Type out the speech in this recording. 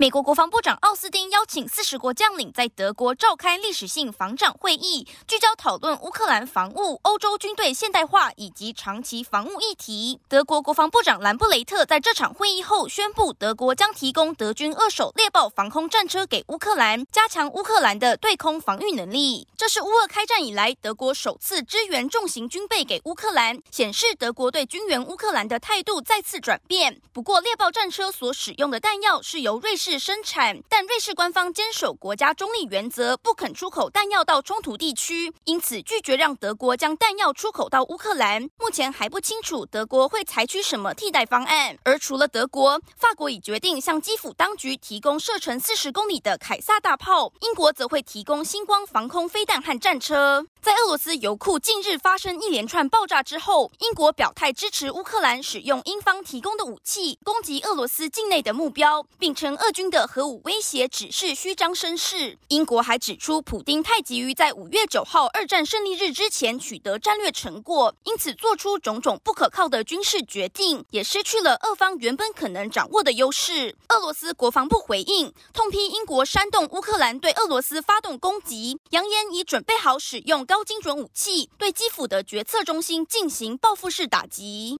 美国国防部长奥斯汀邀请四十国将领在德国召开历史性防长会议，聚焦讨论乌克兰防务、欧洲军队现代化以及长期防务议题。德国国防部长兰布雷特在这场会议后宣布，德国将提供德军二手猎豹防空战车给乌克兰，加强乌克兰的对空防御能力。这是乌俄开战以来德国首次支援重型军备给乌克兰，显示德国对军援乌克兰的态度再次转变。不过，猎豹战车所使用的弹药是由瑞士。是生产，但瑞士官方坚守国家中立原则，不肯出口弹药到冲突地区，因此拒绝让德国将弹药出口到乌克兰。目前还不清楚德国会采取什么替代方案。而除了德国，法国已决定向基辅当局提供射程四十公里的凯撒大炮，英国则会提供星光防空飞弹和战车。在俄罗斯油库近日发生一连串爆炸之后，英国表态支持乌克兰使用英方提供的武器攻击俄罗斯境内的目标，并称俄军的核武威胁只是虚张声势。英国还指出，普丁太急于在五月九号二战胜利日之前取得战略成果，因此做出种种不可靠的军事决定，也失去了俄方原本可能掌握的优势。俄罗斯国防部回应，痛批英国煽动乌克兰对俄罗斯发动攻击，扬言已准备好使用高精准武器对基辅的决策中心进行报复式打击。